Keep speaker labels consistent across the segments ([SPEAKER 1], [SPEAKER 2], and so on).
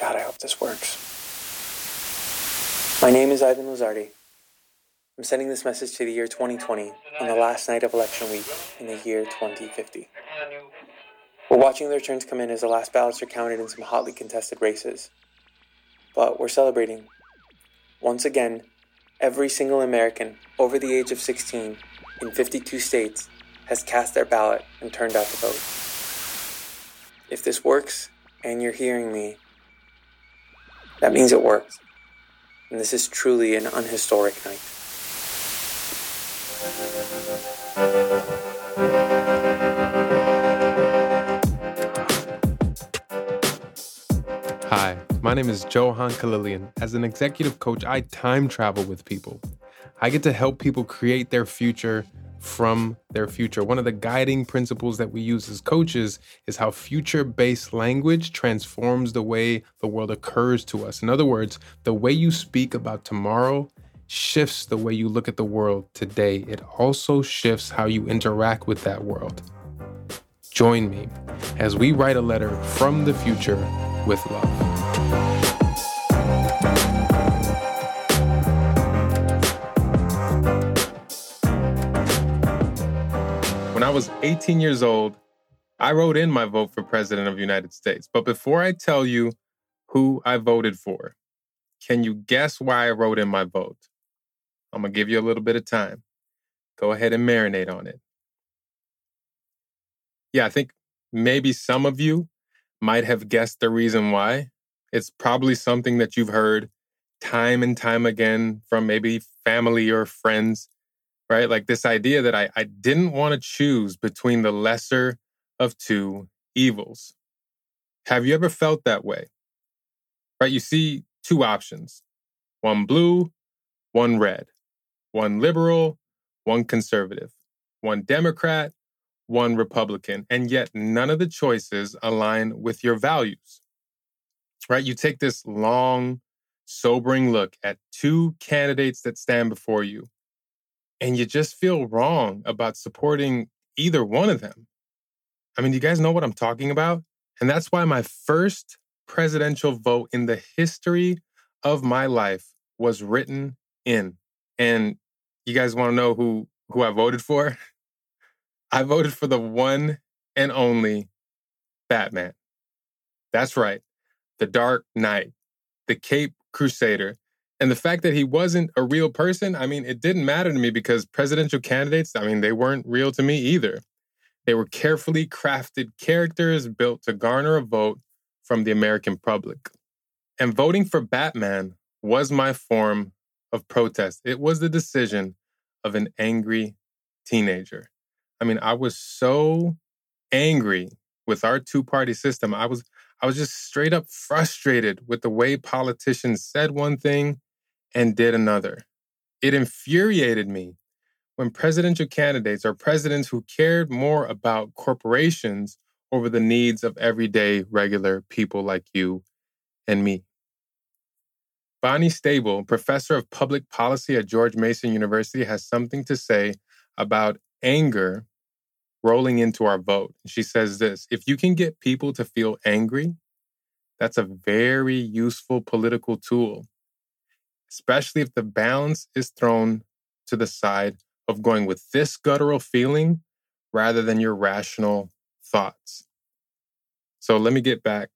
[SPEAKER 1] God, I hope this works. My name is Ivan Lizardi. I'm sending this message to the year 2020 on the last night of election week in the year 2050. We're watching the returns come in as the last ballots are counted in some hotly contested races. But we're celebrating. Once again, every single American over the age of 16 in 52 states has cast their ballot and turned out to vote. If this works and you're hearing me, that means it works. And this is truly an unhistoric night.
[SPEAKER 2] Hi, my name is Johan Kalilian. As an executive coach, I time travel with people. I get to help people create their future from their future. One of the guiding principles that we use as coaches is how future based language transforms the way the world occurs to us. In other words, the way you speak about tomorrow shifts the way you look at the world today. It also shifts how you interact with that world. Join me as we write a letter from the future with love. Was 18 years old, I wrote in my vote for President of the United States. But before I tell you who I voted for, can you guess why I wrote in my vote? I'm going to give you a little bit of time. Go ahead and marinate on it. Yeah, I think maybe some of you might have guessed the reason why. It's probably something that you've heard time and time again from maybe family or friends, right? Like this idea that I, I didn't want to choose between the lesser of two evils. Have you ever felt that way? Right? You see two options one blue, one red, one liberal, one conservative, one Democrat, one Republican, and yet none of the choices align with your values. Right? You take this long, sobering look at two candidates that stand before you, and you just feel wrong about supporting either one of them. I mean, you guys know what I'm talking about? And that's why my first presidential vote in the history of my life was written in. And you guys want to know who who I voted for? I voted for the one and only Batman. That's right. The Dark Knight, the Cape Crusader. And the fact that he wasn't a real person, I mean, it didn't matter to me because presidential candidates, I mean, they weren't real to me either. They were carefully crafted characters built to garner a vote from the American public. And voting for Batman was my form of protest. It was the decision of an angry teenager. I mean, I was so angry with our two-party system. I was I was just straight up frustrated with the way politicians said one thing and did another. It infuriated me when presidential candidates or presidents who cared more about corporations over the needs of everyday regular people like you and me. Bonnie Stabile, professor of public policy at George Mason University, has something to say about anger rolling into our vote. She says this if you can get people to feel angry, that's a very useful political tool, especially if the balance is thrown to the side of going with this guttural feeling rather than your rational thoughts. So let me get back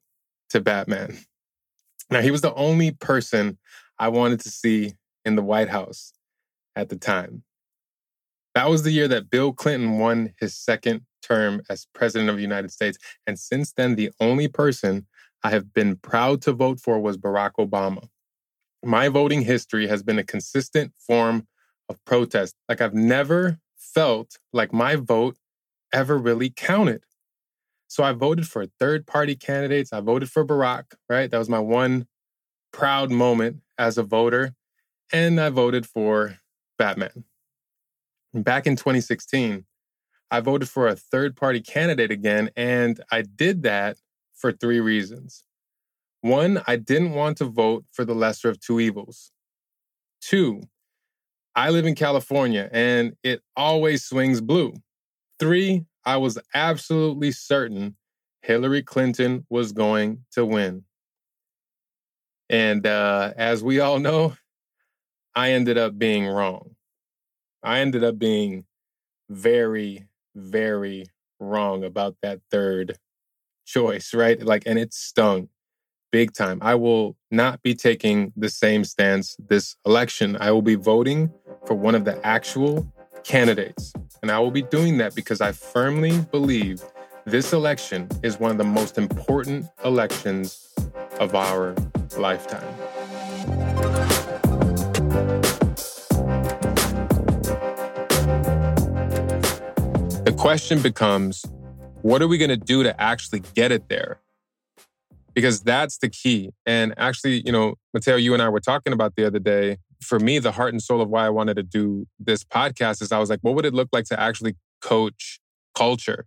[SPEAKER 2] to Batman. Now, he was the only person I wanted to see in the White House at the time. That was the year that Bill Clinton won his second term as president of the United States. And since then, the only person I have been proud to vote for was Barack Obama. My voting history has been a consistent form of protest. Like I've never felt like my vote ever really counted. So I voted for third party candidates. I voted for Barack, right? That was my one proud moment as a voter. And I voted for Batman. Back in 2016, I voted for a third party candidate again. And I did that for three reasons. One, I didn't want to vote for the lesser of two evils. Two, I live in California and it always swings blue. three, I was absolutely certain Hillary Clinton was going to win. And uh, as we all know, I ended up being wrong. I ended up being very, very wrong about that third choice, right? Like, and it stung big time. I will not be taking the same stance this election. I will be voting for one of the actual candidates. And I will be doing that because I firmly believe this election is one of the most important elections of our lifetime. The question becomes what are we going to do to actually get it there? Because that's the key. And actually, you know, Mateo, you and I were talking about the other day. For me, the heart and soul of why I wanted to do this podcast is I was like, what would it look like to actually coach culture?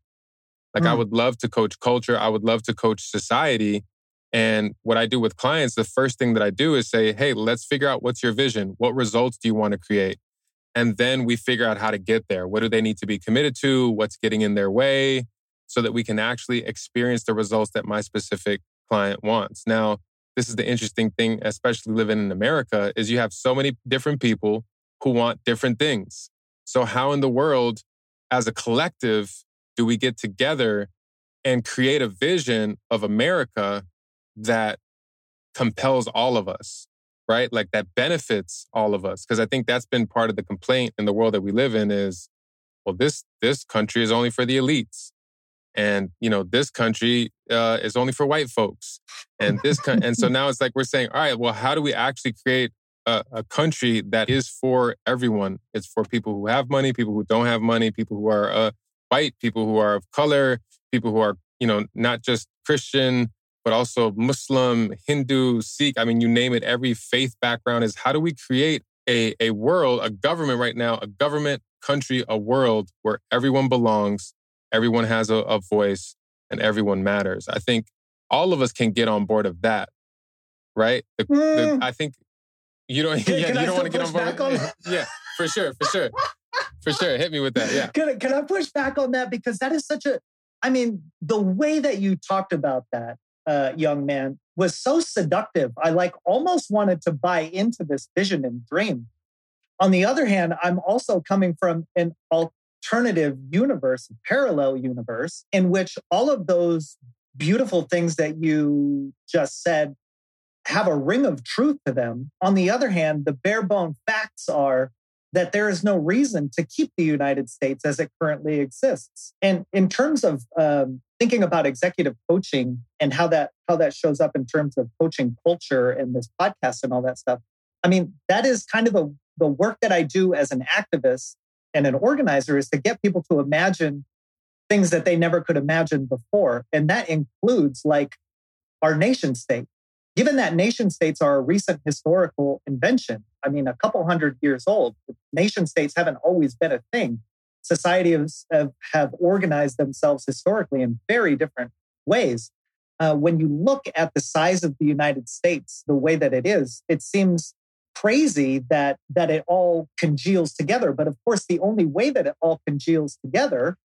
[SPEAKER 2] Like, mm. I would love to coach culture. I would love to coach society. And what I do with clients, the first thing that I do is say, hey, let's figure out what's your vision? What results do you want to create? And then we figure out how to get there. What do they need to be committed to? What's getting in their way? so that we can actually experience the results that my specific client wants. Now, this is the interesting thing, especially living in America, is you have so many different people who want different things. So how in the world, as a collective, do we get together and create a vision of America that compels all of us, right? Like that benefits all of us. Because I think that's been part of the complaint in the world that we live in is, well, this this country is only for the elites and you know this country uh, is only for white folks. And this con- and so now it's like we're saying all right well how do we actually create a, a, country that is for everyone? It's for people who have money people who don't have money people who are uh, white people who are of color people who are you know not just christian but also muslim hindu sikh. I mean you name it every faith background is how do we create a, a world a government right now a government country a world where everyone belongs everyone has a, a voice and everyone matters. I think all of us can get on board of that, right? The, mm. the, I think you don't. Can, yeah, can you don't want to get on board. On... yeah, for sure, for sure, for sure. Hit me with that. Yeah.
[SPEAKER 3] Can, can I push back on that because that is such a. I mean, the way that you talked about that, uh, young man, was so seductive. I like almost wanted to buy into this vision and dream. On the other hand, I'm also coming from an alternative universe, parallel universe, in which all of those beautiful things that you just said have a ring of truth to them. On the other hand, the bare bone facts are that there is no reason to keep the United States as it currently exists. And in terms of um, thinking about executive coaching and how that how that shows up in terms of coaching culture and this podcast and all that stuff, I mean that is kind of the the work that I do as an activist and an organizer is to get people to imagine things that they never could imagine before. And that includes like our nation state. Given that nation states are a recent historical invention, I mean, a couple hundred years old, nation states haven't always been a thing. Societies have, have organized themselves historically in very different ways. Uh, when you look at the size of the United States, the way that it is, it seems crazy that that it all congeals together but of course the only way that it all congeals together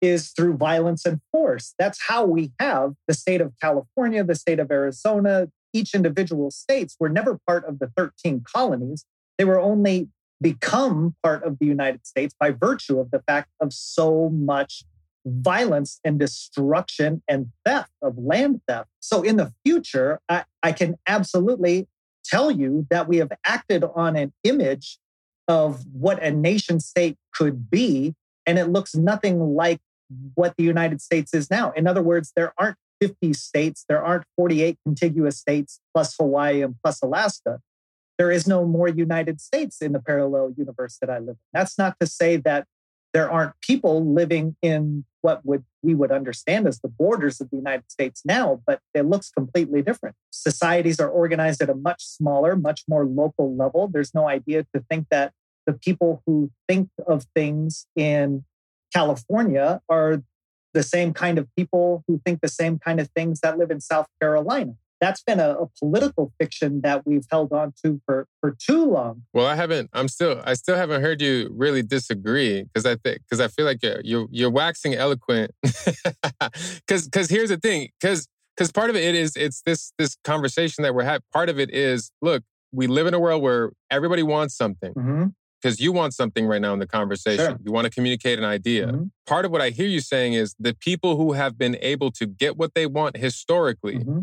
[SPEAKER 3] is through violence and force. That's how we have the state of california the state of arizona each individual states were never part of the 13 colonies. They were only become part of the united states by virtue of the fact of so much violence and destruction and theft of land theft. So in the future I, I can absolutely tell you that we have acted on an image of what a nation state could be, and it looks nothing like what the United States is now. In other words, there aren't 50 states, there aren't 48 contiguous states plus Hawaii and plus Alaska. There is no more United States in the parallel universe that I live in. That's not to say that there aren't people living in what would we would understand as the borders of the United States now, but it looks completely different. Societies are organized at a much smaller, much more local level. There's no idea to think that the people who think of things in California are the same kind of people who think the same kind of things that live in South Carolina. That's been a, a, political fiction that we've held on to for, for too long.
[SPEAKER 2] Well, I haven't. I'm still. I still haven't heard you really disagree because I think because I feel like you're you're, you're waxing eloquent. Because because here's the thing. Because because part of it is it's this this conversation that we're having. Part of it is look, we live in a world where everybody wants something.
[SPEAKER 3] Mm-hmm
[SPEAKER 2] because you want something right now in the conversation. Sure. You want to communicate an idea. Mm-hmm. Part of what I hear you saying is the people who have been able to get what they want historically mm-hmm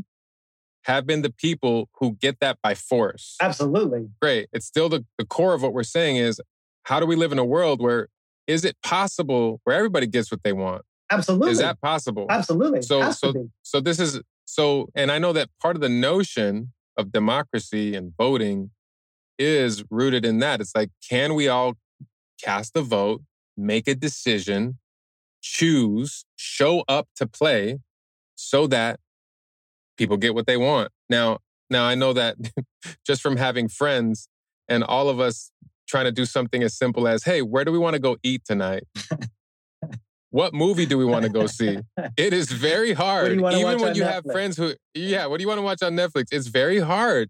[SPEAKER 2] have been the people who get that by force.
[SPEAKER 3] Absolutely.
[SPEAKER 2] Great. It's still the, the core of what we're saying is how do we live in a world where is it possible where everybody gets what they want?
[SPEAKER 3] Absolutely.
[SPEAKER 2] Is that possible?
[SPEAKER 3] Absolutely.
[SPEAKER 2] So so so this is so and I know that part of the notion of democracy and voting is rooted in that. It's like can we all cast a vote, make a decision, choose, show up to play so that people get what they want. Now, now I know that just from having friends and all of us trying to do something as simple as, hey, where do we want to go eat tonight? what movie do we want to go see? It is very hard. Even when you Netflix? have friends who, yeah, what do you want to watch on Netflix? It's very hard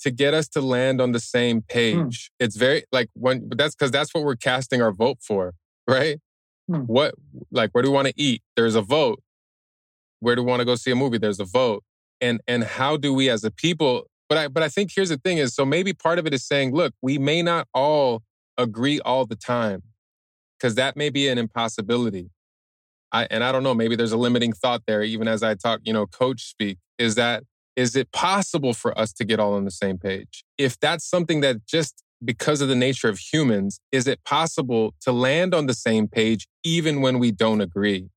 [SPEAKER 2] to get us to land on the same hmm. page. Hmm. It's very like when, but that's because that's what we're casting our vote for, right? Hmm. What, like, where do we want to eat? There's a vote. Where do we want to go see a movie? There's a vote and and how do we as a people but i but i think here's the thing is so maybe part of it is saying look we may not all agree all the time because that may be an impossibility. I and i don't know maybe there's a limiting thought there even as i talk you know coach speak is that is it possible for us to get all on the same page? If that's something that just because of the nature of humans is it possible to land on the same page even when we don't agree?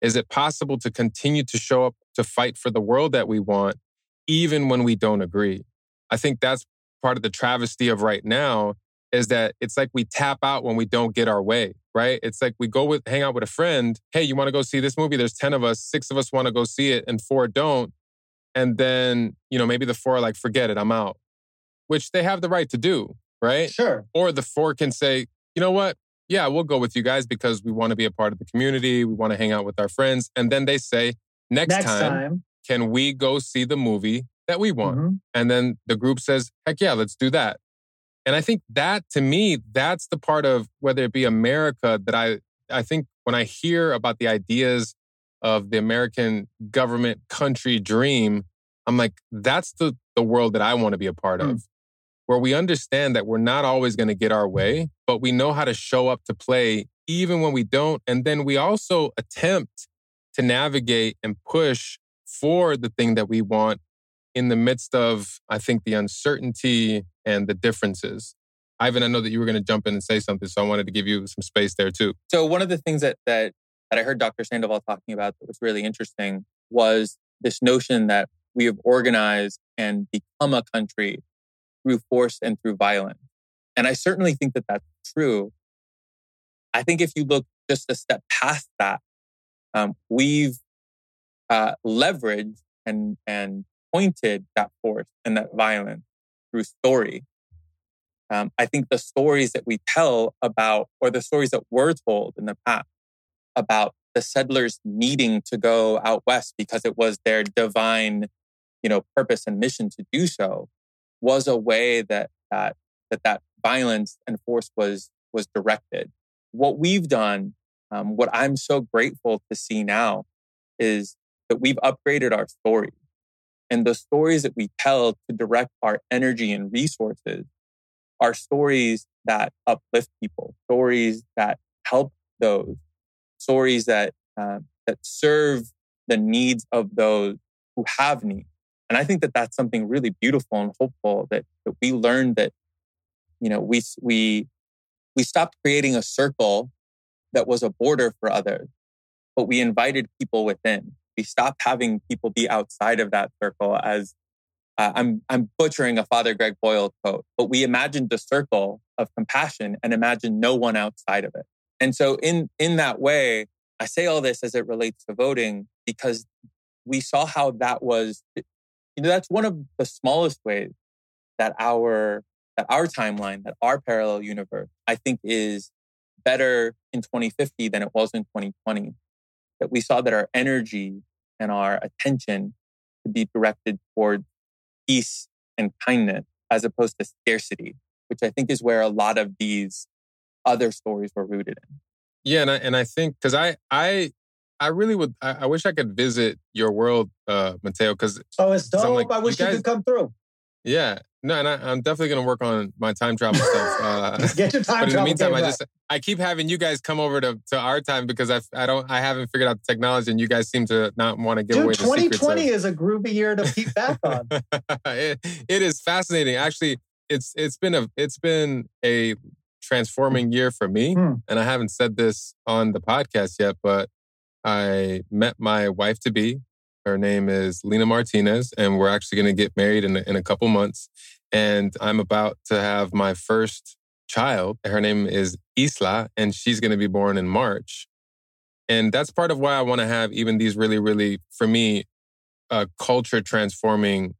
[SPEAKER 2] Is it possible to continue to show up to fight for the world that we want, even when we don't agree? I think that's part of the travesty of right now is that it's like we tap out when we don't get our way, right? It's like we go with hang out with a friend. Hey, you want to go see this movie? There's 10 of us, six of us want to go see it, and four don't. And then, you know, maybe the four are like, forget it, I'm out. Which they have the right to do, right?
[SPEAKER 3] Sure.
[SPEAKER 2] Or the four can say, you know what? yeah, we'll go with you guys because we want to be a part of the community. We want to hang out with our friends. And then they say, next, next time, time, can we go see the movie that we want? Mm-hmm. And then the group says, heck yeah, let's do that. And I think that to me, that's the part of whether it be America that I, I think when I hear about the ideas of the American government country dream, I'm like, that's the, the world that I want to be a part mm. of where we understand that we're not always going to get our way, but we know how to show up to play even when we don't. And then we also attempt to navigate and push for the thing that we want in the midst of, I think, the uncertainty and the differences. Ivan, I know that you were going to jump in and say something, so I wanted to give you some space there too.
[SPEAKER 4] So one of the things that that that I heard Dr. Sandoval talking about that was really interesting was this notion that we have organized and become a country through force and through violence. And I certainly think that that's true. I think if you look just a step past that, um, we've uh, leveraged and and pointed that force and that violence through story. Um, I think the stories that we tell about, or the stories that were told in the past about the settlers needing to go out west because it was their divine, you know, purpose and mission to do so, was a way that that that, that violence and force was was directed. What we've done, um, what I'm so grateful to see now, is that we've upgraded our stories and the stories that we tell to direct our energy and resources are stories that uplift people, stories that help those, stories that um, that serve the needs of those who have needs. And I think that that's something really beautiful and hopeful that, that we learned that, you know, we, we, we stopped creating a circle that was a border for others, but we invited people within. We stopped having people be outside of that circle as uh, I'm, I'm butchering a Father Greg Boyle quote, but we imagined the circle of compassion and imagined no one outside of it. And so in, in that way, I say all this as it relates to voting because we saw how that was you know, that's one of the smallest ways that our that our timeline, that our parallel universe, I think is better in 2050 than it was in 2020. That we saw that our energy and our attention to be directed toward peace and kindness as opposed to scarcity, which I think is where a lot of these other stories were rooted in.
[SPEAKER 2] Yeah, and I, and I think because I I I really would I, I, wish I could visit your world, uh, Mateo. Because
[SPEAKER 3] oh, it's dope. Like, I wish you, guys, you could come through.
[SPEAKER 2] Yeah, no, and I, am definitely going to work on my time travel stuff.
[SPEAKER 3] Uh, Get your time.
[SPEAKER 2] But
[SPEAKER 3] in the
[SPEAKER 2] meantime, I just I keep having you guys come over to, to our time because I I don't I haven't figured out the technology, and you guys seem to not want to give
[SPEAKER 3] Dude,
[SPEAKER 2] away.
[SPEAKER 3] Twenty
[SPEAKER 2] 2020
[SPEAKER 3] is a groovy year to peek back on.
[SPEAKER 2] it, it is fascinating. Actually, it's it's been a it's been a transforming year for me, mm. and I haven't said this on the podcast yet, but I met my wife to be. Her name is Lena Martinez, and we're actually going to get married in a, in a couple months. And I'm about to have my first child. Her name is Isla, and she's going to be born in March. And that's part of why I want to have even these really, really, for me, uh, culture transforming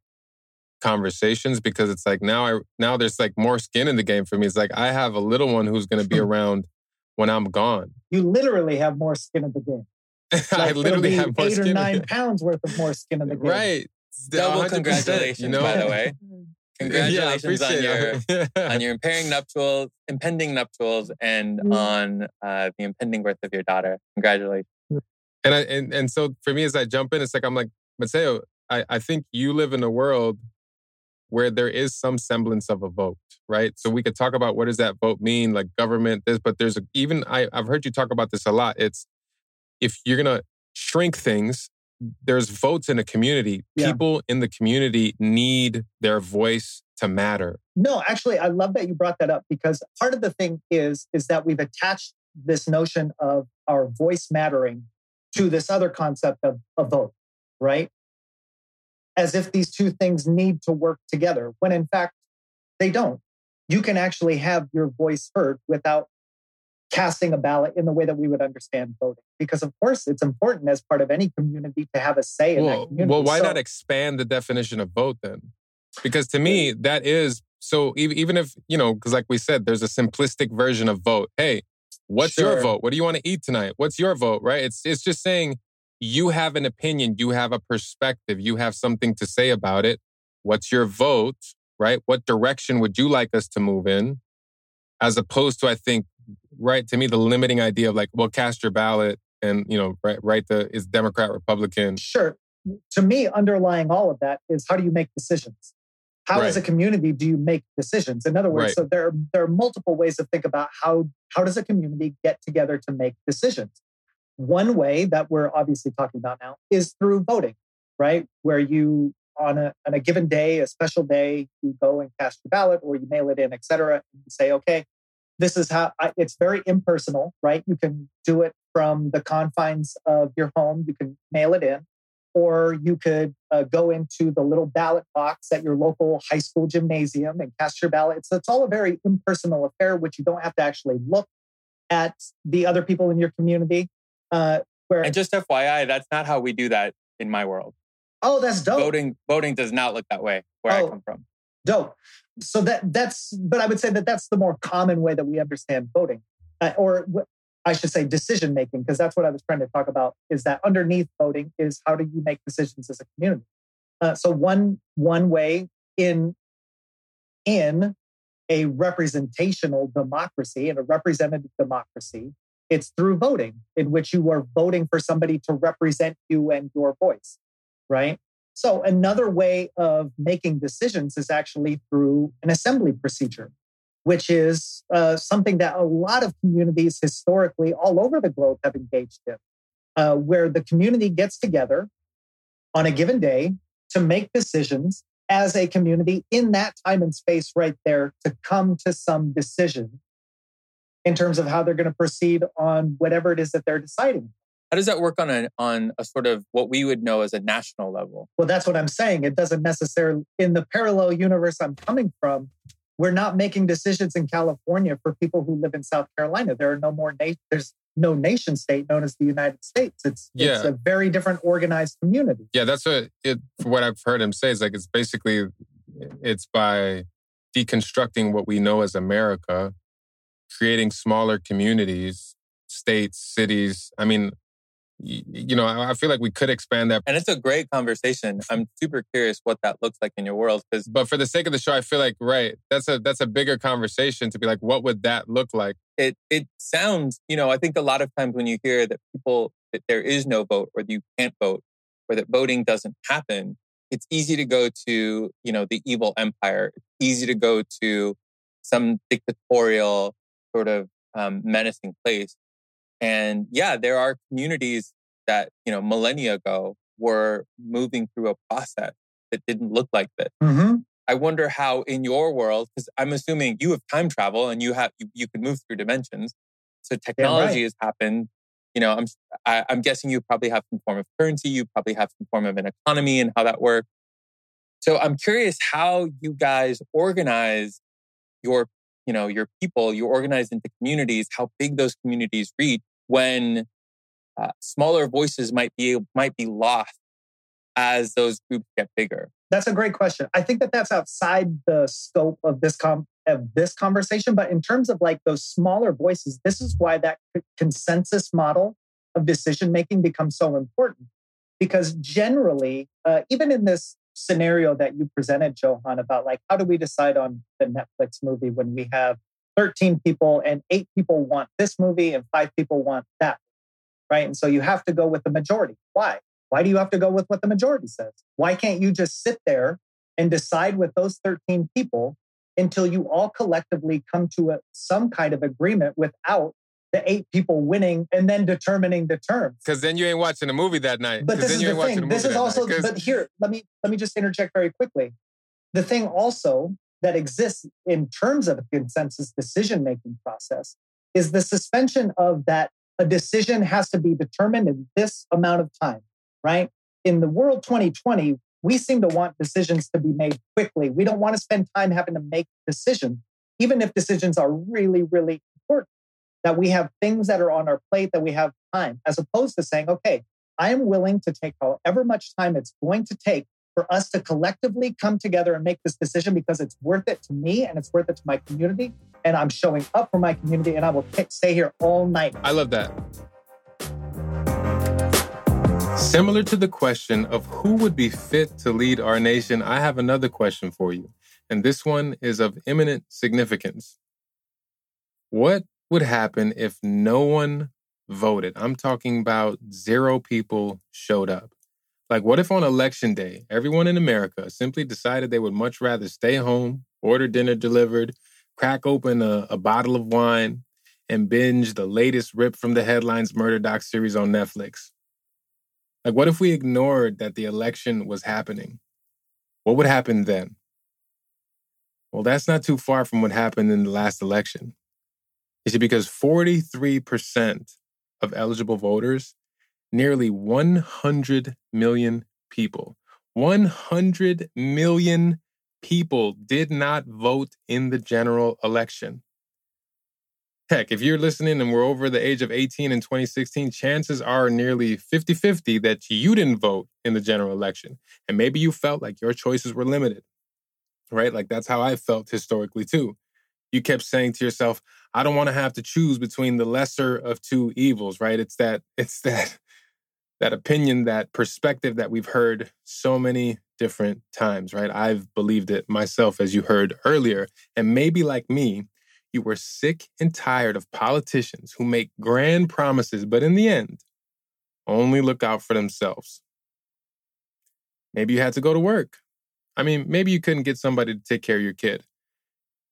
[SPEAKER 2] conversations because it's like now I now there's like more skin in the game for me. It's like I have a little one who's going to be around when I'm gone.
[SPEAKER 3] You literally have more skin in the game.
[SPEAKER 2] Like I literally have more
[SPEAKER 3] eight
[SPEAKER 2] skin
[SPEAKER 3] or nine pounds worth of more skin in the game.
[SPEAKER 2] Right.
[SPEAKER 4] Double congratulations, you know? by the way. Congratulations yeah, on your on your impending nuptials, impending nuptials, and mm. on uh, the impending birth of your daughter. Congratulations.
[SPEAKER 2] And I and, and so for me, as I jump in, it's like I'm like Mateo. I, I think you live in a world where there is some semblance of a vote, right? So we could talk about what does that vote mean, like government, this, but there's a, even I, I've heard you talk about this a lot. It's if you're going to shrink things, there's votes in a community. Yeah. People in the community need their voice to matter.
[SPEAKER 3] No, actually, I love that you brought that up because part of the thing is is that we've attached this notion of our voice mattering to this other concept of a vote, right? As if these two things need to work together, when in fact they don't. You can actually have your voice heard without casting a ballot in the way that we would understand voting. Because of course it's important as part of any community to have a say in
[SPEAKER 2] well,
[SPEAKER 3] that community.
[SPEAKER 2] Well, why so, not expand the definition of vote then? Because to me, that is so even if, you know, because like we said, there's a simplistic version of vote. Hey, what's sure. your vote? What do you want to eat tonight? What's your vote? Right? It's it's just saying you have an opinion, you have a perspective, you have something to say about it. What's your vote? Right? What direction would you like us to move in? As opposed to, I think, right to me the limiting idea of like well cast your ballot and you know right right the is democrat republican?
[SPEAKER 3] Sure. To me underlying all of that is how do you make decisions? How right. as a community do you make decisions? In other words right. so there there are multiple ways to think about how how does a community get together to make decisions? One way that we're obviously talking about now is through voting right? Where you on a, on a given day a special day you go and cast your ballot or you mail it in etc and say okay this is how I, it's very impersonal, right? You can do it from the confines of your home. You can mail it in, or you could uh, go into the little ballot box at your local high school gymnasium and cast your ballot. So it's all a very impersonal affair, which you don't have to actually look at the other people in your community. Uh,
[SPEAKER 4] where and just FYI, that's not how we do that in my world.
[SPEAKER 3] Oh, that's dope.
[SPEAKER 4] Voting voting does not look that way where oh, I come from.
[SPEAKER 3] Dope. So that that's but i would say that that's the more common way that we understand voting uh, or i should say decision making because that's what i was trying to talk about is that underneath voting is how do you make decisions as a community? Uh, so one one way in in a representational democracy and a representative democracy it's through voting in which you are voting for somebody to represent you and your voice right so, another way of making decisions is actually through an assembly procedure, which is uh, something that a lot of communities historically all over the globe have engaged in, uh, where the community gets together on a given day to make decisions as a community in that time and space right there to come to some decision in terms of how they're going to proceed on whatever it is that they're deciding.
[SPEAKER 4] How does that work on a on a sort of what we would know as a national level?
[SPEAKER 3] Well, that's what I'm saying. It doesn't necessarily in the parallel universe I'm coming from. We're not making decisions in California for people who live in South Carolina. There are no more na- there's no nation state known as the United States. It's yeah. it's a very different organized community.
[SPEAKER 2] Yeah, that's what it. What I've heard him say is like it's basically it's by deconstructing what we know as America, creating smaller communities, states, cities. I mean, you know, I feel like we could expand that.
[SPEAKER 4] And it's a great conversation. I'm super curious what that looks like in your world. Because,
[SPEAKER 2] but for the sake of the show, I feel like right, that's a that's a bigger conversation to be like, what would that look like?
[SPEAKER 4] It it sounds, you know, I think a lot of times when you hear that people that there is no vote or that you can't vote or that voting doesn't happen, it's easy to go to you know the evil empire. It's easy to go to some dictatorial sort of um, menacing place. And yeah, there are communities that, you know, millennia ago were moving through a process that didn't look like this. Mm-hmm. I wonder how in your world, because I'm assuming you have time travel and you have you, you can move through dimensions. So technology right. has happened. You know, I'm I, am i am guessing you probably have some form of currency. You probably have some form of an economy and how that works. So I'm curious how you guys organize your you know your people you organize into communities how big those communities reach when uh, smaller voices might be might be lost as those groups get bigger.
[SPEAKER 3] That's a great question. I think that that's outside the scope of this com- of this conversation but in terms of like those smaller voices this is why that consensus model of decision making becomes so important. Because generally uh, even in this scenario that you presented, Johan, about like how do we decide on the Netflix movie when we have 13 people and eight people want this movie and five people want that, right? And so you have to go with the majority. Why? Why do you have to go with what the majority says? Why can't you just sit there and decide with those 13 people until you all collectively come to a, some kind of agreement without the eight people winning and then determining the terms.
[SPEAKER 2] Because then you ain't watching the movie that night.
[SPEAKER 3] But this is the thing. This is also. But here, let me let me just interject very quickly. The thing also that exists in terms of a consensus decision making process is the suspension of that a decision has to be determined in this amount of time. Right in the world 2020, we seem to want decisions to be made quickly. We don't want to spend time having to make decisions, even if decisions are really, really important that we have things that are on our plate, that we have time, as opposed to saying, okay, I am willing to take however much time it's going to take for us to collectively come together and make this decision because it's worth it to me and it's worth it to my community. And I'm showing up for my community and I will stay here all night.
[SPEAKER 2] I love that. Similar to the question of who would be fit to lead our nation, I have another question for you. And this one is of imminent significance. What would happen if no one voted? I'm talking about zero people showed up. Like, what if on election day, everyone in America simply decided they would much rather stay home, order dinner delivered, crack open a, a bottle of wine, and binge the latest rip from the headlines murder doc series on Netflix? Like, what if we ignored that the election was happening? What would happen then? Well, that's not too far from what happened in the last election. You see, because 43% of eligible voters, nearly 100 million people, 100 million people did not vote in the general election. Heck, if you're listening and we're over the age of 18 in 2016, chances are nearly 50 50 that you didn't vote in the general election. And maybe you felt like your choices were limited, right? Like that's how I felt historically too you kept saying to yourself, I don't want to have to choose between the lesser of two evils, right? It's that, it's that, that opinion, that perspective that we've heard so many different times, right? I've believed it myself, as you heard earlier. And maybe like me, you were sick and tired of politicians who make grand promises, but in the end, only look out for themselves. Maybe you had to go to work. I mean, maybe you couldn't get somebody to take care of your kid.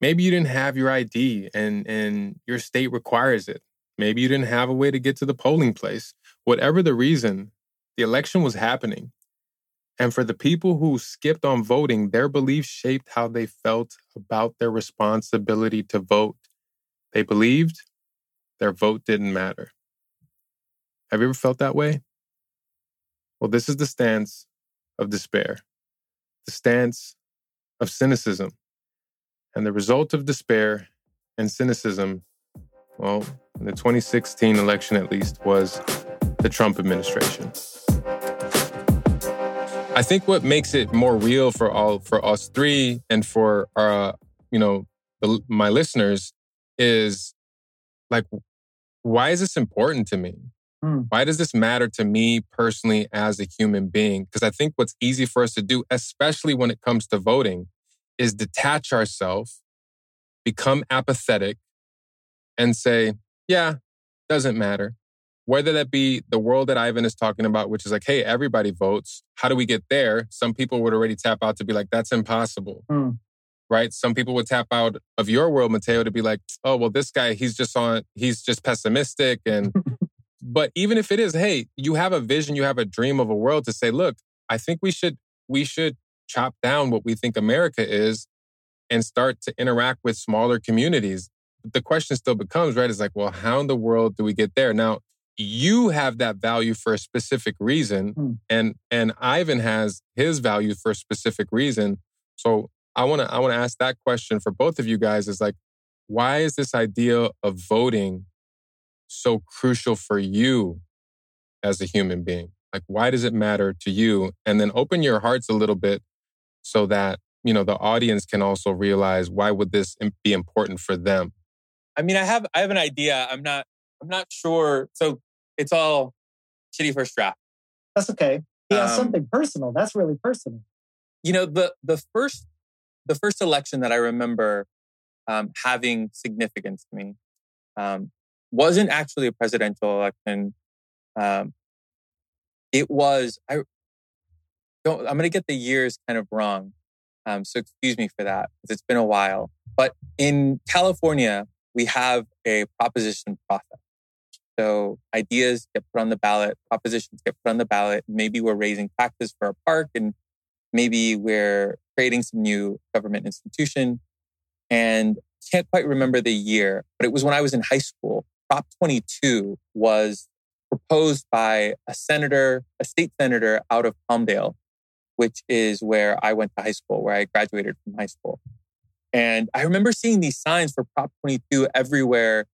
[SPEAKER 2] Maybe you didn't have your ID and, and your state requires it. Maybe you didn't have a way to get to the polling place. Whatever the reason, the election was happening. And for the people who skipped on voting, their beliefs shaped how they felt about their responsibility to vote. They believed their vote didn't matter. Have you ever felt that way? Well, this is the stance of despair, the stance of cynicism, and the result of despair and cynicism, well, in the 2016 election at least, was the Trump administration. I think what makes it more real for all for us three and for our, uh, you know, the, my listeners is like, why is this important to me?
[SPEAKER 3] Hmm.
[SPEAKER 2] Why does this matter to me personally as a human being? Because I think what's easy for us to do, especially when it comes to voting, is detach ourselves, become apathetic, and say, yeah, doesn't matter. Whether that be the world that Ivan is talking about, which is like, hey, everybody votes. How do we get there? Some people would already tap out to be like, that's impossible.
[SPEAKER 3] Hmm.
[SPEAKER 2] Right? Some people would tap out of your world, Mateo, to be like, oh, well, this guy, he's just on, he's just pessimistic. And, but even if it is, hey, you have a vision, you have a dream of a world to say, look, I think we should, we should chop down what we think America is and start to interact with smaller communities. The question still becomes, right? Is like, well, how in the world do we get there? Now, you have that value for a specific reason
[SPEAKER 3] Hmm.
[SPEAKER 2] and and Ivan has his value for a specific reason. So I want to I want to ask that question for both of you guys is like why is this idea of voting so crucial for you as a human being? Like why does it matter to you? And then open your hearts a little bit so that, you know, the audience can also realize why would this be important for them?
[SPEAKER 4] I mean, I have I have an idea. I'm not I'm not sure. So it's all shitty first draft.
[SPEAKER 3] That's okay. He has
[SPEAKER 4] Um,
[SPEAKER 3] something personal. That's really personal.
[SPEAKER 4] You know, the the first the first election that I remember um, having significance to me um, wasn't actually a presidential election. Um, it was I don't I'm going to get the years kind of wrong, um, so excuse me for that because it's been a while. But in California, we have a proposition process. So ideas get put on the ballot, propositions get put on the ballot. Maybe we're raising taxes for a park, and maybe we're creating some new government institution. And can't quite remember the year, but it was when I was in high school. Prop 22 was proposed by a senator, a state senator out of Palmdale, which is where I went to high school, where I graduated from high school. And I remember seeing these signs for Prop 22 everywhere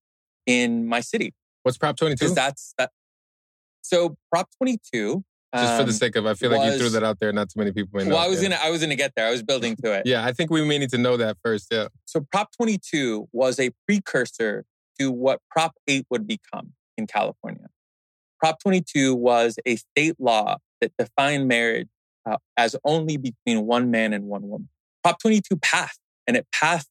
[SPEAKER 4] in my city
[SPEAKER 2] What's Prop 22?
[SPEAKER 4] that's that. So Prop 22.
[SPEAKER 2] Just for the
[SPEAKER 4] um,
[SPEAKER 2] sake of, I feel like you threw that out there. Not too many people may know.
[SPEAKER 4] Well, I was
[SPEAKER 2] yeah.
[SPEAKER 4] gonna, I was gonna get there. I was building to it.
[SPEAKER 2] Yeah, I think we may need to know that first. Yeah.
[SPEAKER 4] So Prop 22 was a precursor to what Prop 8 would become in California. Prop 22 was a state law that defined marriage uh, as only between one man and one woman. Prop 22 passed, and it passed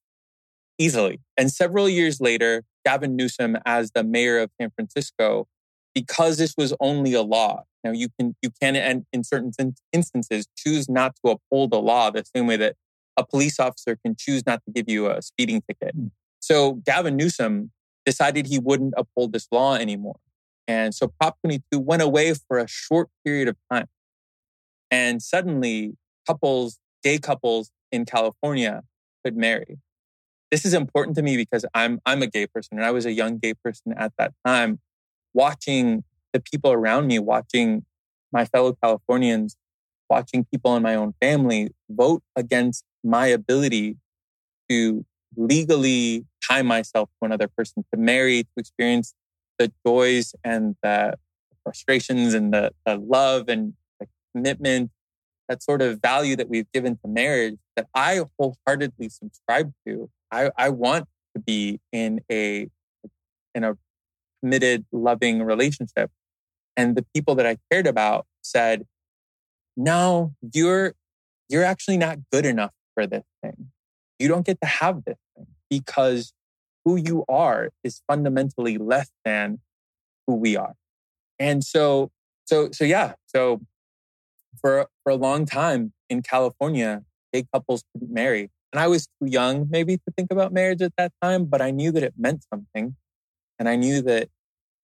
[SPEAKER 4] easily. And several years later, Gavin Newsom, as the mayor of San Francisco, because this was only a law. Now you can you can and in certain instances choose not to uphold a law the same way that a police officer can choose not to give you a speeding ticket. So Gavin Newsom decided he wouldn't uphold this law anymore. And so Prop 22 went away for a short period of time. And suddenly couples, gay couples in California could marry. This is important to me because I'm I'm a gay person and I was a young gay person at that time watching the people around me, watching my fellow Californians, watching people in my own family vote against my ability to legally tie myself to another person, to marry, to experience the joys and the frustrations and the, the love and commitment, that sort of value that we've given to marriage that I wholeheartedly subscribe to. I, I want to be in a in a committed, loving relationship. And the people that I cared about said, no, you're, you're actually not good enough for this thing. You don't get to have this thing because who you are is fundamentally less than who we are. And so, so, so yeah. So for, for a long time in California, gay couples couldn't marry. And I was too young maybe to think about marriage at that time, but I knew that it meant something. And I knew that,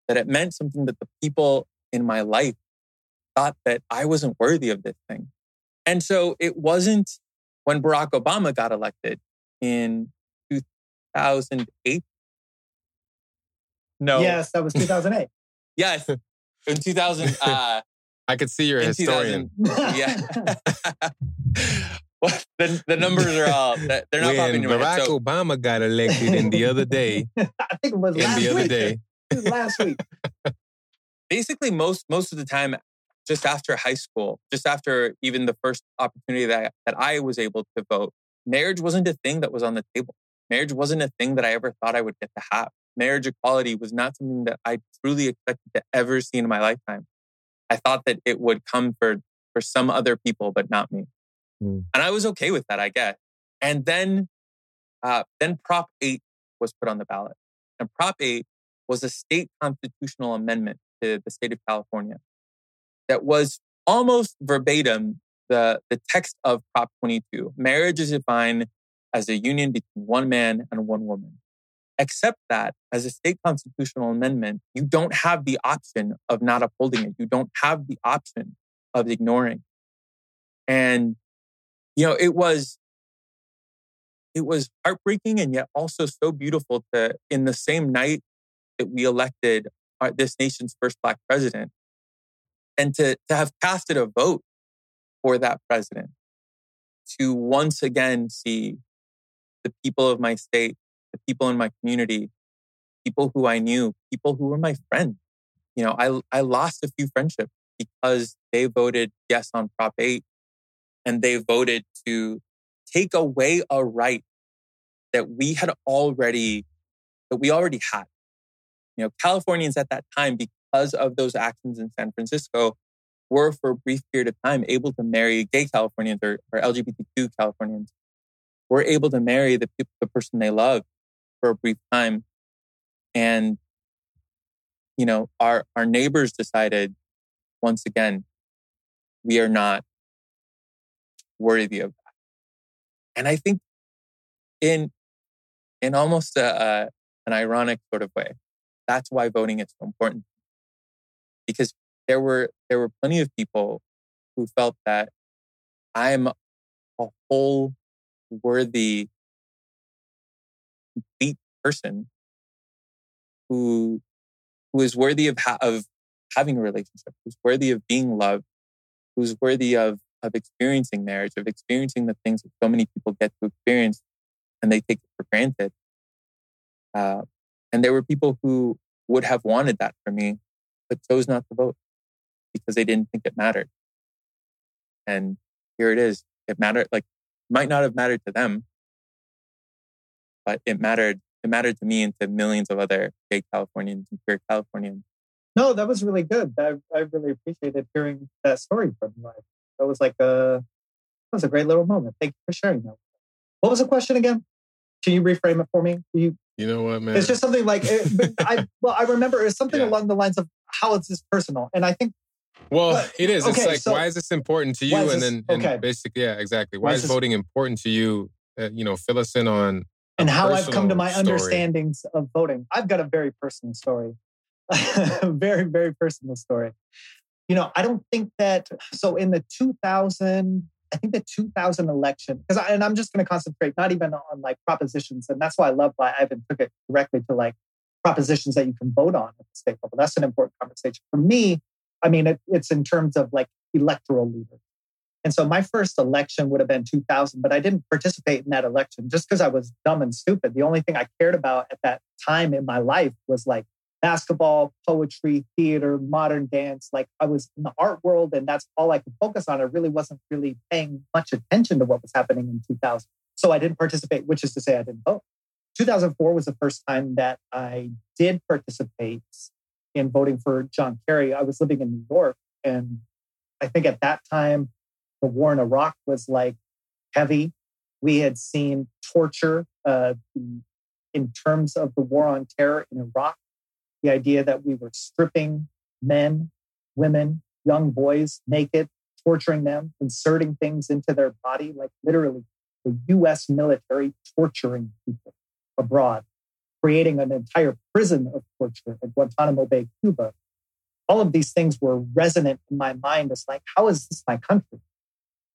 [SPEAKER 4] that it meant something that the people in my life thought that I wasn't worthy of this thing. And so it wasn't when Barack Obama got elected in 2008. No.
[SPEAKER 3] Yes, that was 2008.
[SPEAKER 4] Yes. In 2000, uh,
[SPEAKER 2] I could see you're a historian.
[SPEAKER 4] Yeah. well, the, the numbers are all, they're not
[SPEAKER 2] when
[SPEAKER 4] popping in
[SPEAKER 2] Barack
[SPEAKER 4] head. So
[SPEAKER 2] Obama got elected in the other day,
[SPEAKER 3] I think it was
[SPEAKER 2] in
[SPEAKER 3] last
[SPEAKER 2] the other
[SPEAKER 3] week.
[SPEAKER 2] day,
[SPEAKER 3] last week.
[SPEAKER 4] basically most, most of the time, just after high school, just after even the first opportunity that, that I was able to vote, marriage wasn't a thing that was on the table. Marriage wasn't a thing that I ever thought I would get to have. marriage equality was not something that I truly expected to ever see in my lifetime. I thought that it would come for, for some other people, but not me. Mm. And I was okay with that, I guess. And then, uh, then Prop 8 was put on the ballot. And Prop 8 was a state constitutional amendment to the state of California that was almost verbatim the, the text of Prop 22. Marriage is defined as a union between one man and one woman. Except that as a state constitutional amendment, you don't have the option of not upholding it. You don't have the option of ignoring. And, you know, it was, it was heartbreaking and yet also so beautiful to, in the same night that we elected our, this nation's first black president, and to, to have casted a vote for that president, to once again see the people of my state, people in my community, people who I knew, people who were my friends. You know, I, I lost a few friendships because they voted yes on Prop 8 and they voted to take away a right that we had already, that we already had. You know, Californians at that time, because of those actions in San Francisco, were for a brief period of time able to marry gay Californians or, or LGBTQ Californians were able to marry the, the person they love for a brief time. And, you know, our, our neighbors decided once again, we are not worthy of that. And I think in, in almost a, a, an ironic sort of way, that's why voting is so important. Because there were, there were plenty of people who felt that I'm a whole worthy, complete person who who is worthy of ha- of having a relationship, who's worthy of being loved, who's worthy of of experiencing marriage, of experiencing the things that so many people get to experience and they take it for granted. Uh, and there were people who would have wanted that for me, but chose not to vote because they didn't think it mattered. And here it is. It mattered. Like might not have mattered to them, but it mattered. It mattered to me and to millions of other gay Californians and queer Californians.
[SPEAKER 3] No, that was really good. I, I really appreciated hearing that story from you. That was like a that was a great little moment. Thank you for sharing that. What was the question again? Can you reframe it for me?
[SPEAKER 2] You, you know what, man?
[SPEAKER 3] It's just something like it, I. Well, I remember it's something yeah. along the lines of how is this personal, and I think
[SPEAKER 2] well, but, it is. Okay, it's like, so why is this important to you? And then, and okay. basically, yeah, exactly. Why, why is, this, voting important to you? Uh, you know, fill us in on.
[SPEAKER 3] And how I've come to my story. understandings of voting. I've got a very personal story. very, very personal story. You know, I don't think that. So in the 2000, I think the 2000 election, because and I'm just going to concentrate not even on like propositions, and that's why I love why I Ivan took it directly to like propositions that you can vote on at the state level. That's an important conversation for me. I mean, it, it's in terms of like electoral leaders. And so my first election would have been 2000, but I didn't participate in that election just because I was dumb and stupid. The only thing I cared about at that time in my life was like basketball, poetry, theater, modern dance. Like I was in the art world and that's all I could focus on. I really wasn't really paying much attention to what was happening in 2000. So I didn't participate, which is to say I didn't vote. 2004 was the first time that I did participate in voting for John Kerry, I was living in New York. And I think at that time, the war in Iraq was like heavy. We had seen torture uh, in terms of the war on terror in Iraq. The idea that we were stripping men, women, young boys naked, torturing them, inserting things into their body, like literally the US military torturing people abroad creating an entire prison of torture at Guantanamo Bay, Cuba. All of these things were resonant in my mind as like, how is this my country?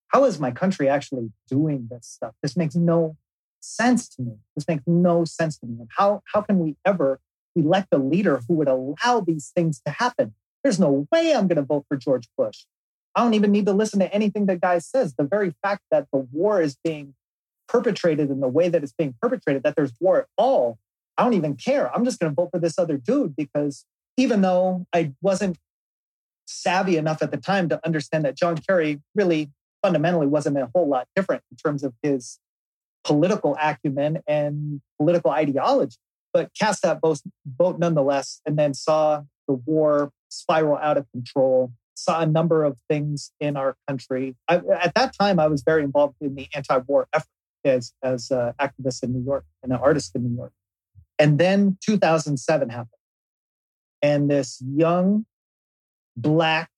[SPEAKER 3] How is my country actually doing this stuff? This makes no sense to me. This makes no sense to me. And how, how can we ever elect a leader who would allow these things to happen? There's no way I'm going to vote for George Bush. I don't even need to listen to anything the guy says. The very fact that the war is being perpetrated in the way that it's being perpetrated, that there's war at all, I don't even care. I'm just going to vote for this other dude because even though I wasn't savvy enough at the time to understand that John Kerry really fundamentally wasn't a whole lot different in terms of his political acumen and political ideology. but cast that boat nonetheless, and then saw the war spiral out of control. Saw a number of things in our country. I, at that time, I was very involved in the anti-war effort as as an activist in New York and an artist in New York. And then 2007 happened, and this young black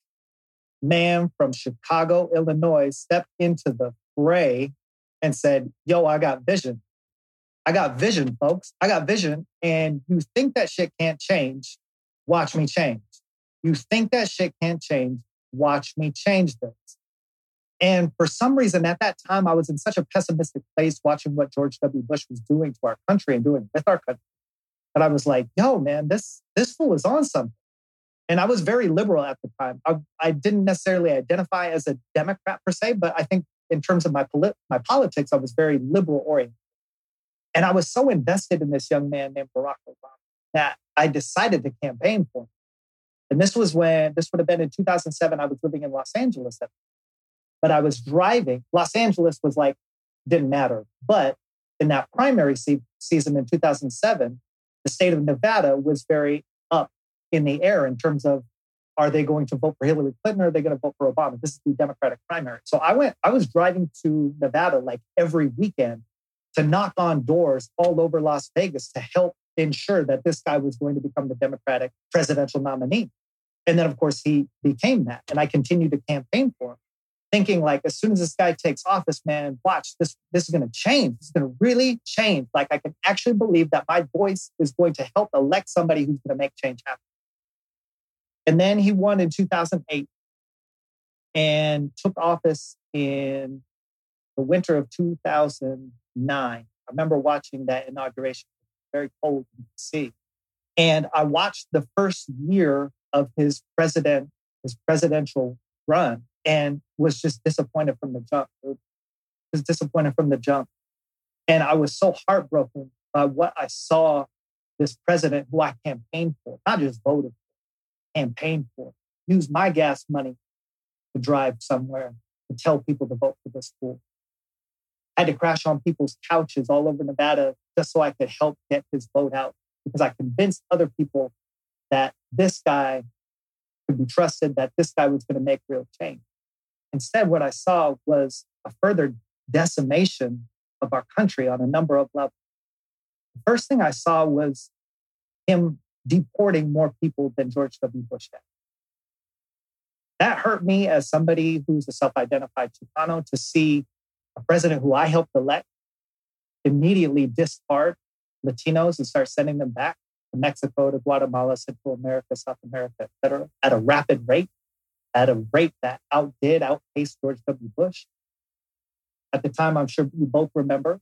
[SPEAKER 3] man from Chicago, Illinois, stepped into the fray and said, "Yo, I got vision. I got vision, folks. I got vision. And you think that shit can't change? Watch me change. You think that shit can't change? Watch me change this. And for some reason, at that time, I was in such a pessimistic place watching what George W. Bush was doing to our country and doing with our country that I was like, yo, man, this, this fool is on something. And I was very liberal at the time. I, I didn't necessarily identify as a Democrat per se, but I think in terms of my, polit- my politics, I was very liberal oriented. And I was so invested in this young man named Barack Obama that I decided to campaign for him. And this was when, this would have been in 2007. I was living in Los Angeles but I was driving. Los Angeles was like, didn't matter. But in that primary se- season in 2007, the state of Nevada was very in the air in terms of are they going to vote for Hillary Clinton or are they going to vote for Obama? This is the Democratic primary. So I went, I was driving to Nevada like every weekend to knock on doors all over Las Vegas to help ensure that this guy was going to become the Democratic presidential nominee. And then, of course, he became that. And I continued to campaign for him, thinking like, as soon as this guy takes office, man, watch this, this is going to change. It's going to really change. Like, I can actually believe that my voice is going to help elect somebody who's going to make change happen. And then he won in 2008 and took office in the winter of 2009. I remember watching that inauguration, very cold in DC. And I watched the first year of his president, his presidential run, and was just disappointed from the jump. Was disappointed from the jump. And I was so heartbroken by what I saw this president who I campaigned for, not just voted campaigned for, use my gas money to drive somewhere to tell people to vote for this fool. I had to crash on people's couches all over Nevada just so I could help get his vote out because I convinced other people that this guy could be trusted, that this guy was going to make real change. Instead, what I saw was a further decimation of our country on a number of levels. The first thing I saw was him deporting more people than George W. Bush did. That hurt me as somebody who's a self identified Chicano to see a president who I helped elect immediately discard Latinos and start sending them back to Mexico, to Guatemala, Central America, South America, et cetera, at a rapid rate, at a rate that outdid, outpaced George W. Bush. At the time, I'm sure you both remember,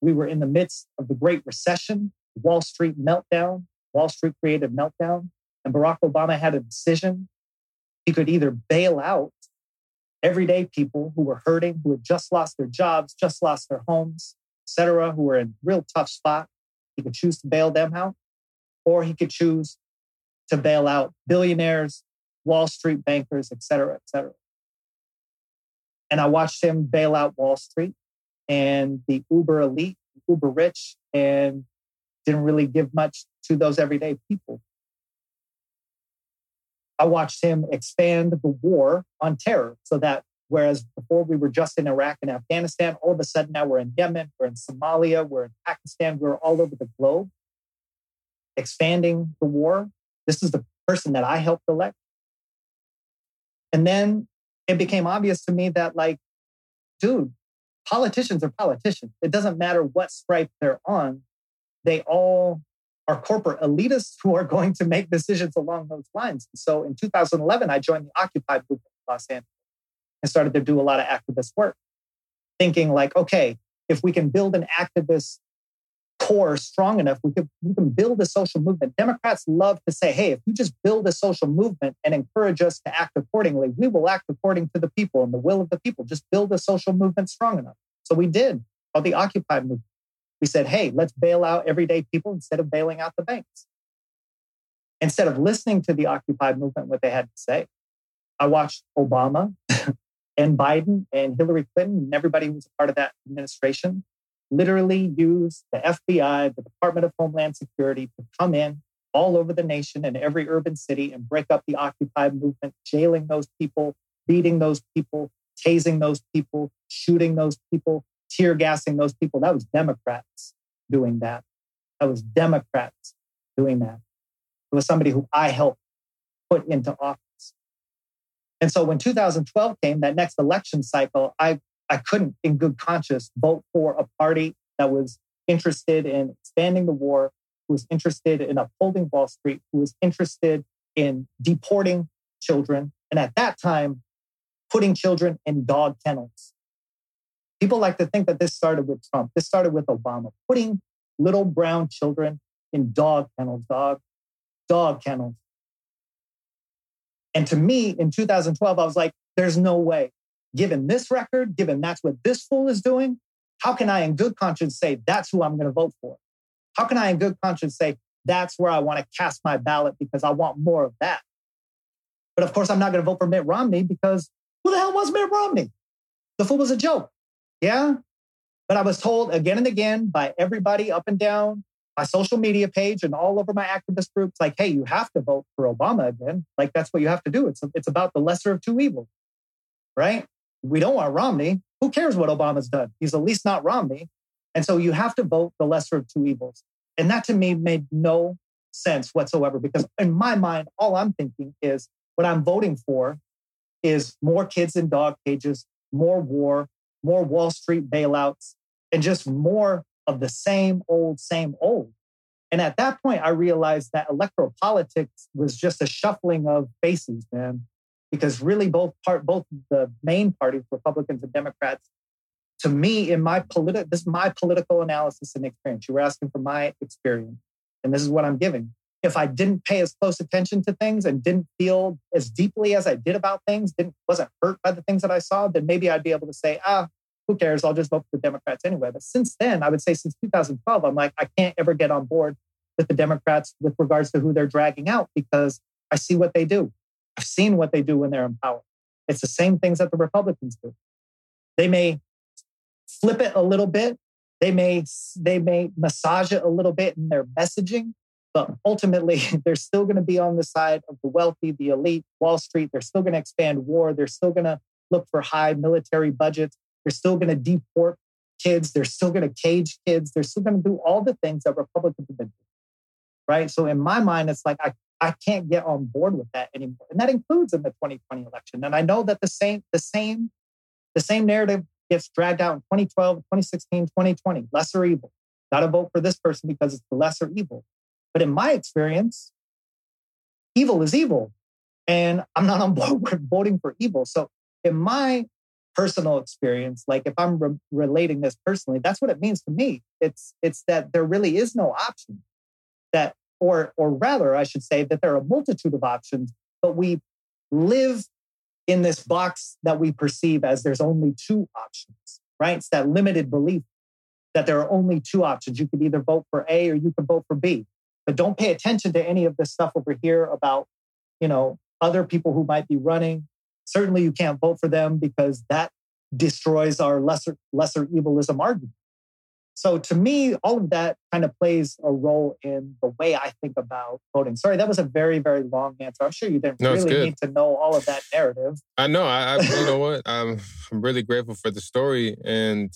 [SPEAKER 3] we were in the midst of the Great Recession, Wall Street meltdown, Wall Street created meltdown, and Barack Obama had a decision. He could either bail out everyday people who were hurting, who had just lost their jobs, just lost their homes, etc., who were in real tough spot. He could choose to bail them out, or he could choose to bail out billionaires, Wall Street bankers, etc., etc. And I watched him bail out Wall Street and the uber elite, uber rich, and didn't really give much to those everyday people. I watched him expand the war on terror so that whereas before we were just in Iraq and Afghanistan, all of a sudden now we're in Yemen, we're in Somalia, we're in Pakistan, we're all over the globe, expanding the war. This is the person that I helped elect. And then it became obvious to me that, like, dude, politicians are politicians. It doesn't matter what stripe they're on, they all are corporate elitists who are going to make decisions along those lines. And So in 2011, I joined the Occupy movement in Los Angeles and started to do a lot of activist work, thinking like, okay, if we can build an activist core strong enough, we we can build a social movement. Democrats love to say, hey, if you just build a social movement and encourage us to act accordingly, we will act according to the people and the will of the people. Just build a social movement strong enough. So we did, called the Occupy movement. We said, hey, let's bail out everyday people instead of bailing out the banks. Instead of listening to the Occupy movement, what they had to say, I watched Obama and Biden and Hillary Clinton and everybody who was a part of that administration literally use the FBI, the Department of Homeland Security to come in all over the nation and every urban city and break up the Occupy movement, jailing those people, beating those people, tasing those people, shooting those people, tear gassing those people. That was Democrats doing that. That was Democrats doing that. It was somebody who I helped put into office. And so when 2012 came, that next election cycle, I, I couldn't, in good conscience, vote for a party that was interested in expanding the war, who was interested in upholding Wall Street, who was interested in deporting children. And at that time, putting children in dog kennels. People like to think that this started with Trump. This started with Obama, putting little brown children in dog kennels, dog, dog kennels. And to me, in 2012, I was like, there's no way. Given this record, given that's what this fool is doing, how can I, in good conscience, say that's who I'm going to vote for? How can I, in good conscience, say that's where I want to cast my ballot because I want more of that? But of course, I'm not going to vote for Mitt Romney because who the hell was Mitt Romney? The fool was a joke. Yeah. But I was told again and again by everybody up and down my social media page and all over my activist groups, like, hey, you have to vote for Obama again. Like, that's what you have to do. It's, it's about the lesser of two evils, right? We don't want Romney. Who cares what Obama's done? He's at least not Romney. And so you have to vote the lesser of two evils. And that to me made no sense whatsoever because in my mind, all I'm thinking is what I'm voting for is more kids in dog cages, more war, more Wall Street bailouts, and just more of the same old, same old. And at that point, I realized that electoral politics was just a shuffling of faces, man. Because really, both part, both the main parties, Republicans and Democrats, to me, in my political, this is my political analysis and experience. You were asking for my experience, and this is what I'm giving. If I didn't pay as close attention to things and didn't feel as deeply as I did about things, didn't wasn't hurt by the things that I saw, then maybe I'd be able to say, ah, who cares? I'll just vote for the Democrats anyway. But since then, I would say since 2012, I'm like, I can't ever get on board with the Democrats with regards to who they're dragging out because I see what they do. I've seen what they do when they're in power. It's the same things that the Republicans do. They may flip it a little bit. They may they may massage it a little bit in their messaging, but ultimately they're still going to be on the side of the wealthy, the elite, Wall Street. They're still going to expand war. They're still going to look for high military budgets. They're still going to deport kids. They're still going to cage kids. They're still going to do all the things that Republicans have been doing. Right. So in my mind, it's like I, I can't get on board with that anymore. And that includes in the 2020 election. And I know that the same, the same, the same narrative gets dragged out in 2012, 2016, 2020. Lesser evil. Got to vote for this person because it's the lesser evil. But in my experience, evil is evil. And I'm not on board with voting for evil. So in my personal experience like if i'm re- relating this personally that's what it means to me it's it's that there really is no option that or or rather i should say that there are a multitude of options but we live in this box that we perceive as there's only two options right it's that limited belief that there are only two options you could either vote for a or you could vote for b but don't pay attention to any of this stuff over here about you know other people who might be running certainly you can't vote for them because that destroys our lesser lesser evilism argument. So to me, all of that kind of plays a role in the way I think about voting. Sorry, that was a very, very long answer. I'm sure you didn't no, really need to know all of that narrative.
[SPEAKER 2] I know. I, I you know what? I'm I'm really grateful for the story and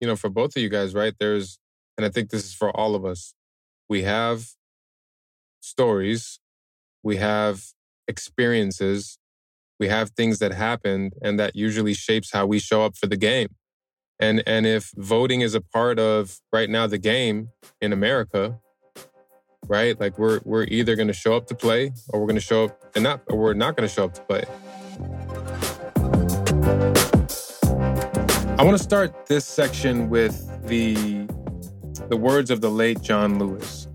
[SPEAKER 2] you know for both of you guys. Right? There's, and I think this is for all of us. We have stories, we have experiences, we have things that happened and that usually shapes how we show up for the game. And and if voting is a part of right now the game in America, right? Like we're we're either going to show up to play or we're going to show up and not or we're not going to show up to play. I want to start this section with the the words of the late John Lewis.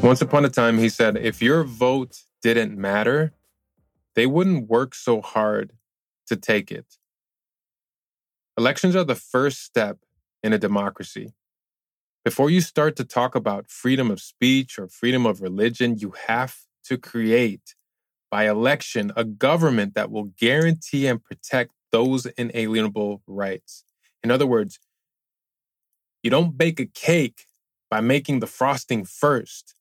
[SPEAKER 2] Once upon a time he said, "If your vote didn't matter, they wouldn't work so hard to take it. Elections are the first step in a democracy. Before you start to talk about freedom of speech or freedom of religion, you have to create, by election, a government that will guarantee and protect those inalienable rights. In other words, You don't bake a cake by making the frosting first.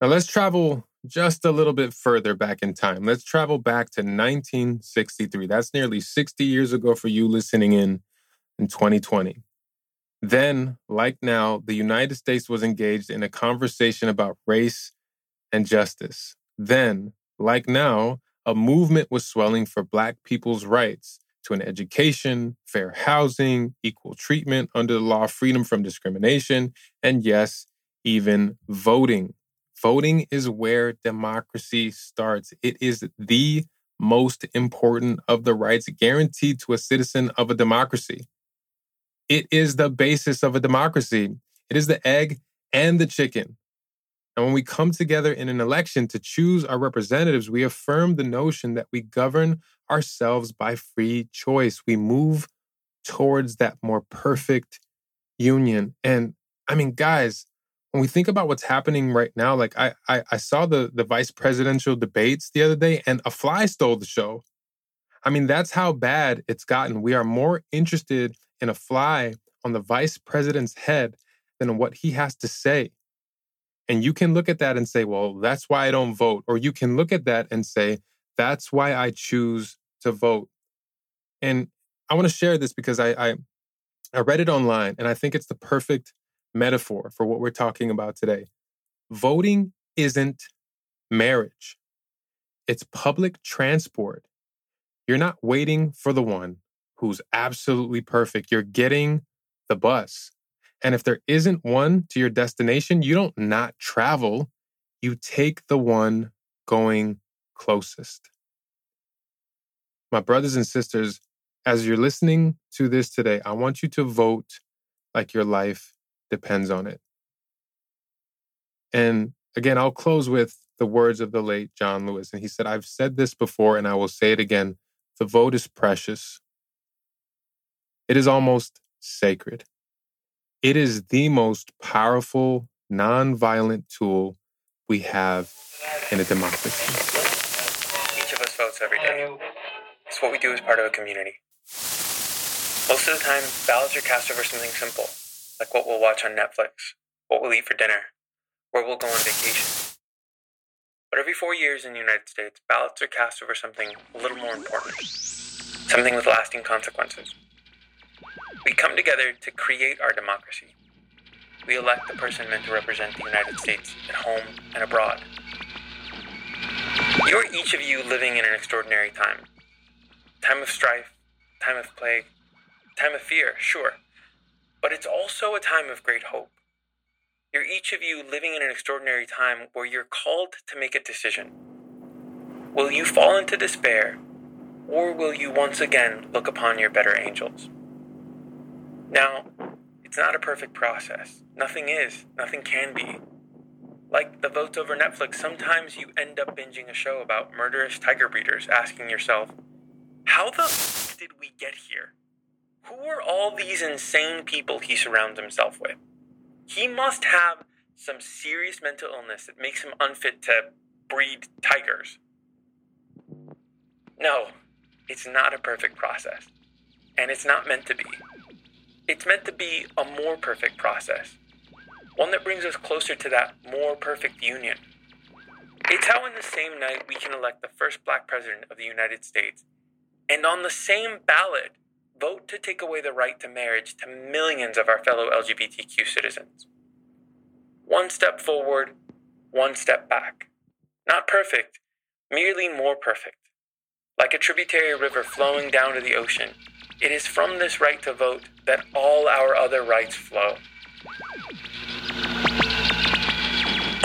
[SPEAKER 2] Now let's travel just a little bit further back in time. Let's travel back to 1963. That's nearly 60 years ago for you listening in in 2020. Then, like now, the United States was engaged in a conversation about race and justice. Then, like now, a movement was swelling for Black people's rights to an education, fair housing, equal treatment under the law, freedom from discrimination, and yes, even voting. Voting is where democracy starts. It is the most important of the rights guaranteed to a citizen of a democracy. It is the basis of a democracy. It is the egg and the chicken. And when we come together in an election to choose our representatives, we affirm the notion that we govern ourselves by free choice. We move towards that more perfect union. And I mean, guys, when we think about what's happening right now, like I, I, I saw the the vice presidential debates the other day, and a fly stole the show. I mean, that's how bad it's gotten. We are more interested in a fly on the vice president's head than what he has to say. And you can look at that and say, well, that's why I don't vote. Or you can look at that and say, that's why I choose to vote. And I want to share this because I, I, I read it online and I think it's the perfect metaphor for what we're talking about today. Voting isn't marriage. It's public transport. You're not waiting for the one who's absolutely perfect. You're getting the bus. And if there isn't one to your destination, you don't not travel. You take the one going closest. My brothers and sisters, as you're listening to this today, I want you to vote like your life depends on it. And again, I'll close with the words of the late John Lewis. And he said, I've said this before and I will say it again. The vote is precious. It is almost sacred. It is the most powerful, nonviolent tool we have in a democracy.
[SPEAKER 1] Each of us votes every day. It's what we do as part of a community. Most of the time, ballots are cast over something simple, like what we'll watch on Netflix, what we'll eat for dinner, where we'll go on vacation. But every four years in the United States, ballots are cast over something a little more important, something with lasting consequences. We come together to create our democracy. We elect the person meant to represent the United States at home and abroad. You are each of you living in an extraordinary time. Time of strife, time of plague, time of fear, sure. But it's also a time of great hope. You're each of you living in an extraordinary time where you're called to make a decision. Will you fall into despair, or will you once again look upon your better angels? Now, it's not a perfect process. Nothing is, nothing can be. Like the votes over Netflix, sometimes you end up binging a show about murderous tiger breeders, asking yourself, how the f- did we get here? Who are all these insane people he surrounds himself with? He must have some serious mental illness that makes him unfit to breed tigers. No, it's not a perfect process. And it's not meant to be. It's meant to be a more perfect process, one that brings us closer to that more perfect union. It's how, in the same night, we can elect the first black president of the United States, and on the same ballot, vote to take away the right to marriage to millions of our fellow LGBTQ citizens. One step forward, one step back. Not perfect, merely more perfect. Like a tributary river flowing down to the ocean, it is from this right to vote that all our other rights flow.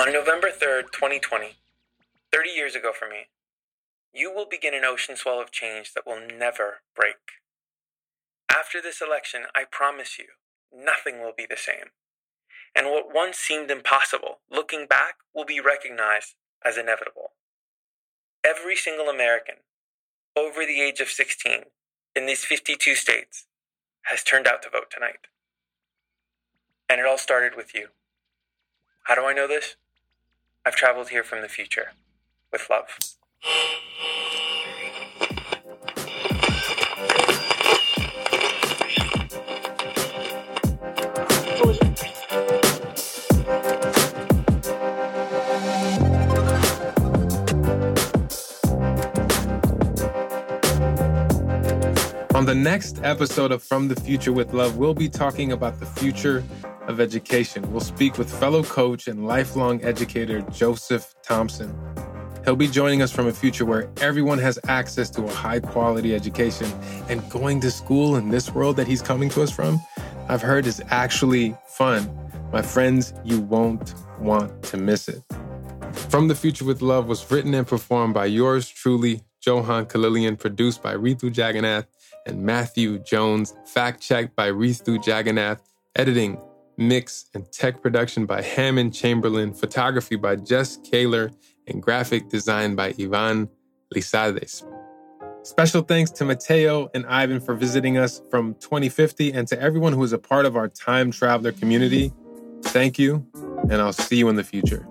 [SPEAKER 1] On November 3rd, 2020, 30 years ago for me, you will begin an ocean swell of change that will never break. After this election, I promise you, nothing will be the same. And what once seemed impossible, looking back, will be recognized as inevitable. Every single American over the age of 16 in these 52 states has turned out to vote tonight. And it all started with you. How do I know this? I've traveled here from the future with love.
[SPEAKER 2] The next episode of From the Future with Love, we'll be talking about the future of education. We'll speak with fellow coach and lifelong educator Joseph Thompson. He'll be joining us from a future where everyone has access to a high quality education and going to school in this world that he's coming to us from, I've heard is actually fun. My friends, you won't want to miss it. From the Future with Love was written and performed by yours truly, Johan Kalilian, produced by Ritu Jagannath and Matthew Jones, fact checked by Ritu Jagannath, editing, mix, and tech production by Hammond Chamberlain, photography by Jess Kaler, and graphic design by Ivan Lizades. Special thanks to Mateo and Ivan for visiting us from 2050 and to everyone who is a part of our time traveler community. Thank you, and I'll see you in the future.